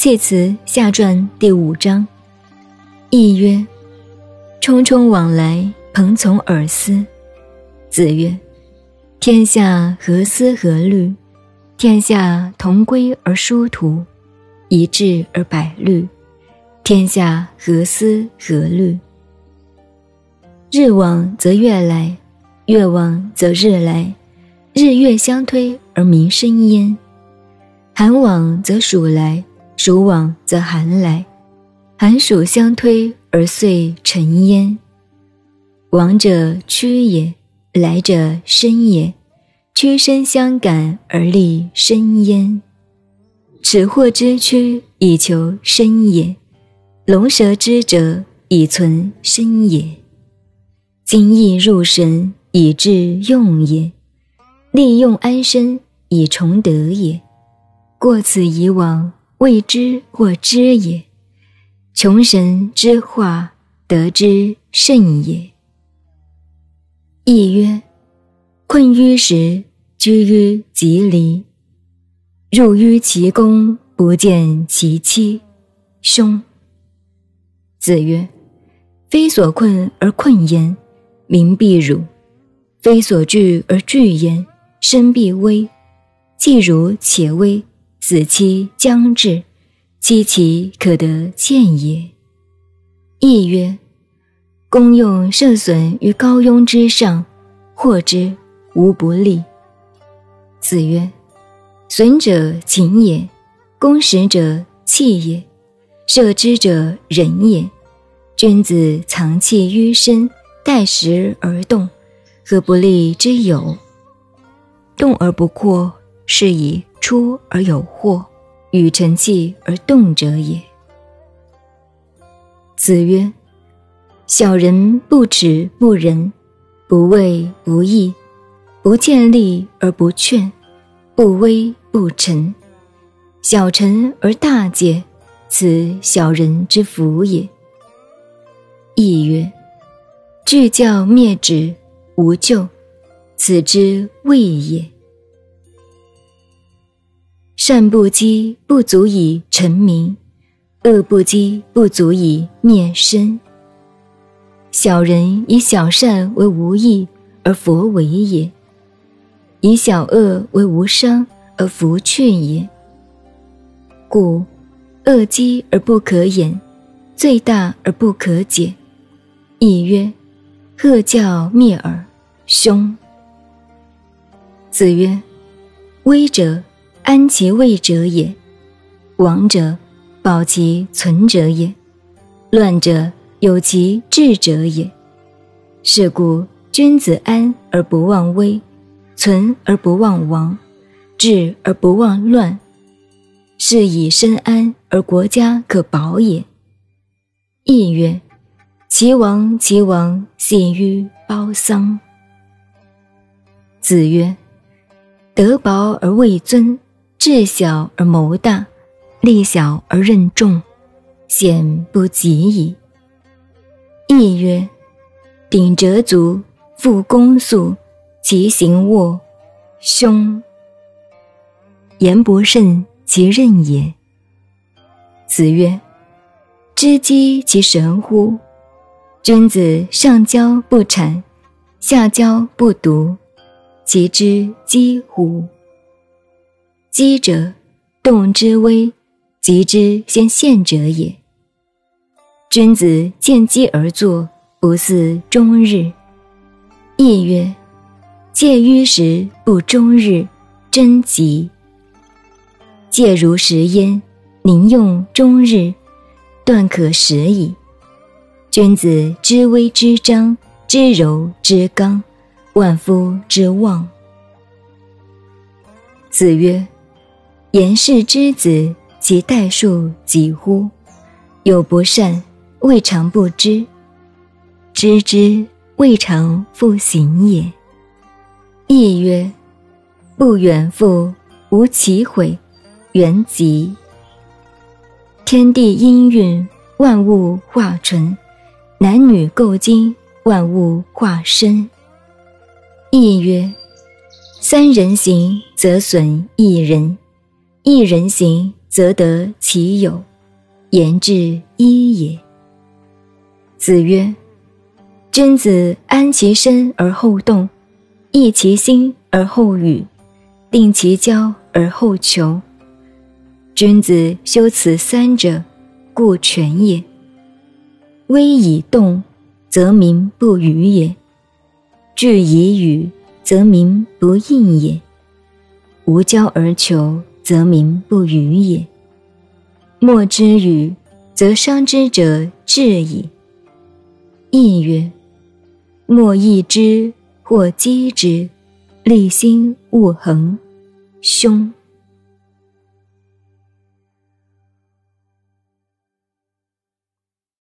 谢辞下传第五章。亦曰：匆匆往来，朋从尔思。子曰：天下何思何虑？天下同归而殊途，一致而百虑。天下何思何虑？日往则月来，月往则日来，日月相推而民生焉。寒往则暑来，暑往则寒来，寒暑相推而岁成焉。往者趋也，来者伸也，屈伸相感而立生焉。此或之趋以求生也，龙蛇之者以存身也。今亦入神以致用也，利用安身以崇德也。过此以往，未知或知也。穷神之化，得之甚也。亦曰：困于时，居于吉离，入于其宫，不见其妻，兄。子曰：非所困而困焉。民必辱，非所惧而惧焉；身必危，既如且危，子期将至，期其可得见也。亦曰：公用射损于高庸之上，获之无不利。子曰：损者情也，攻实者气也，射之者人也。君子藏器于身。待时而动，何不利之有？动而不过，是以出而有祸，与成器而动者也。子曰：小人不耻不仁，不畏不义，不见利而不劝，不威不臣，小臣而大戒，此小人之福也。亦曰。惧教灭止，无咎，此之谓也。善不积，不足以成名；恶不积，不足以灭身。小人以小善为无益而弗为也，以小恶为无伤而弗劝也。故恶积而不可掩，罪大而不可解。亦曰。恶教灭耳，凶。子曰：威者安其位者也，亡者保其存者也，乱者有其治者也。是故君子安而不忘危，存而不忘亡，治而不忘乱，是以身安而国家可保也。亦曰。齐王，齐王信于包桑。子曰：德薄而位尊，智小而谋大，力小而任重，险不及矣。亦曰：鼎折足，复弓速，其行卧，凶。言不慎，其任也。子曰：知机其神乎？君子上交不谄，下交不独，其之几乎？积者，动之微，急之先现者也。君子见机而作，不似终日。亦曰：戒于时，不终日，真吉。戒如食焉，宁用终日，断可食矣。君子知微之张，知柔之刚，万夫之望。子曰：言氏之子，其代数几乎？有不善，未尝不知；知之，未尝不行也。亦曰：不远复，无其悔，原吉。天地氤氲，万物化纯。男女构精，万物化生。亦曰：三人行则损一人，一人行则得其有，言至一也。子曰：“君子安其身而后动，抑其心而后语，定其交而后求。君子修此三者，故全也。威以动，则民不与也；惧以语，则民不应也；无交而求，则民不愚也。莫之与，则伤之者至矣。”亦曰：“莫易之，或击之，立心勿恒，凶。”